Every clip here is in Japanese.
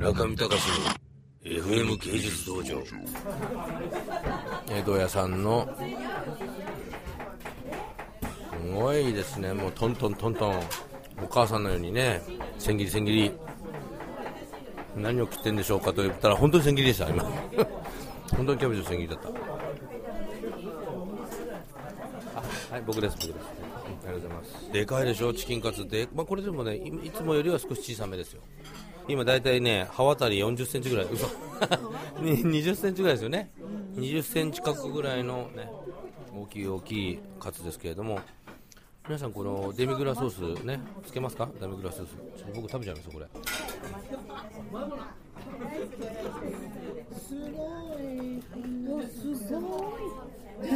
中見隆の FM 芸術道場。江戸屋さんのすごいですね。もうトントントントン。お母さんのようにね千切り千切り。何を切ってんでしょうかと言ったら本当に千切りでした今。本当にキャベツの千切りだった。はい僕です僕です。ありがとうございます。でかいでしょチキンカツ。で、まあ、これでもねいつもよりは少し小さめですよ。今大体ね刃渡り40センチぐらい嘘 20センチぐらいですよね20センチ角ぐらいのね大きい大きいカツですけれども皆さんこのデミグラソースねつけますか？デミグラソース僕食べちゃいますよこれすごい。すごい。すごい。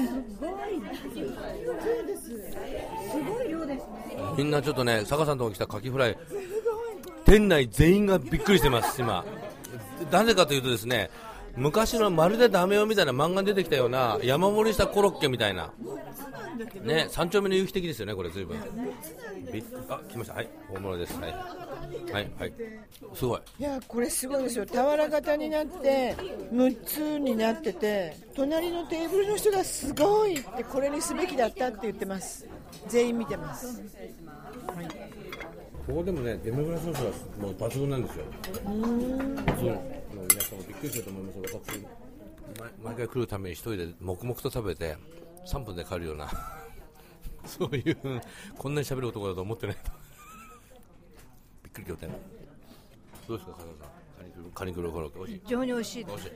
そうです。すごい量ですね。みんなちょっとね坂さんとこ来たカキフライ店内全員がびっくりしてます今。なぜかというとですね昔のまるでダメよみたいな漫画に出てきたような山盛りしたコロッケみたいな。ね三丁目の有機的ですよねこれ随分。びっあ来ました。はい大物です。はい。はいはい。すごい。いやこれすごいですよ。俵型になって6つになってて隣のテーブルの人がすごいってこれにすべきだったって言ってます。全員見てますここでもねデミグラソースはもう抜群なんですよ。そうもう皆さんもびっくりすると思います私。毎毎回来るために一人で黙々と食べて3分で帰るような そういうこんなに喋る男だと思ってないと。びっくり仰天。どうですか加藤さん。カニクルカニクルコロッケ。美味しい。非常に美味しい美味しい。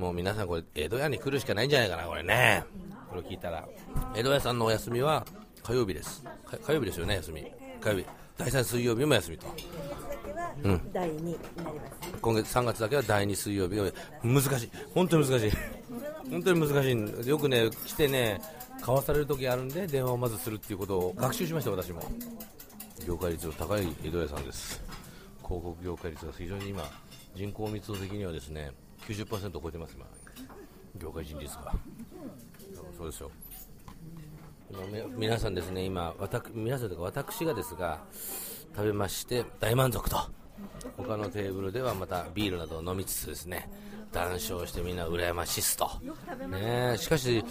もう皆さんこれ江戸屋に来るしかないんじゃないかなこれね。これ聞いたら。江戸屋さんのお休みは火曜日です。か火曜日ですよね休み。火曜日。第3水曜日も休みと。第2になります今月3月だけは第2水曜日。が難しい。本当に難しい。本当に難しい。よくね来てね買わされる時あるんで電話をまずするっていうことを学習しました私も。業界率の高い江戸屋さんです。広告業界率が非常に今人口密度的にはですね90%を超えてます今。業界人率が。そうですよ皆さんですね今私皆さんとか私がですが食べまして大満足と。他のテーブルではまたビールなどを飲みつつですね談笑してみんな羨ましいっすと。ねしかし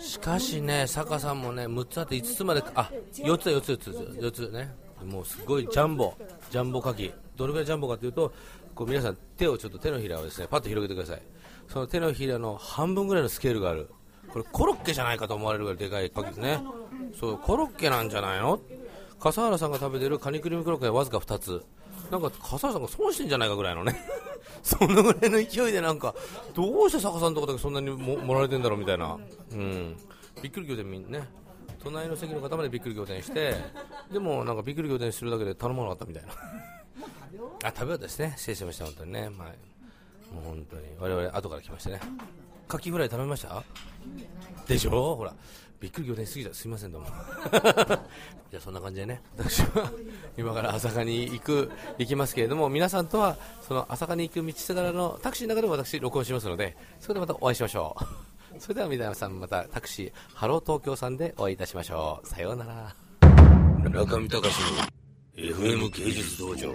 しかしね坂さんもね6つあって5つまであ4つだ4つ4つ4つね。もうすごいジャンボジャンボかきどれぐらいジャンボかというとこう皆さん手をちょっと手のひらをですねパッと広げてください。その手のひらの半分ぐらいのスケールがある。これコロッケじゃないかと思われるぐらいでかいかきですね。そうコロッケなんじゃないの？笠原さんが食べてるカニクリームコロッケはわずか2つ。なんか笠原さんが損してんじゃないかぐらいのね。そのぐらいの勢いでなんかどうして坂さんとこだけそんなにも盛られてんだろうみたいな。うん。びっくり仰天みんね。隣の席の方までびっくり仰天してでもなんかびっくり仰天するだけで頼まなかったみたいな。あ食べようですね。失礼しました本当にね、まあ、もう本当に。我々後から来ましてね。カキフライ食べました？でしょ？ほらびっくり仰天しすぎた。すいませんどうも。じゃあそんな感じでね私は 今から朝霞に行く行きますけれども皆さんとはその朝霞に行く道すがらのタクシーの中でも私録音しますのでそれでまたお会いしましょう。それでは皆さんまたタクシーハロー東京さんでお会いいたしましょう。さようなら。中見隆の FM 芸術道場。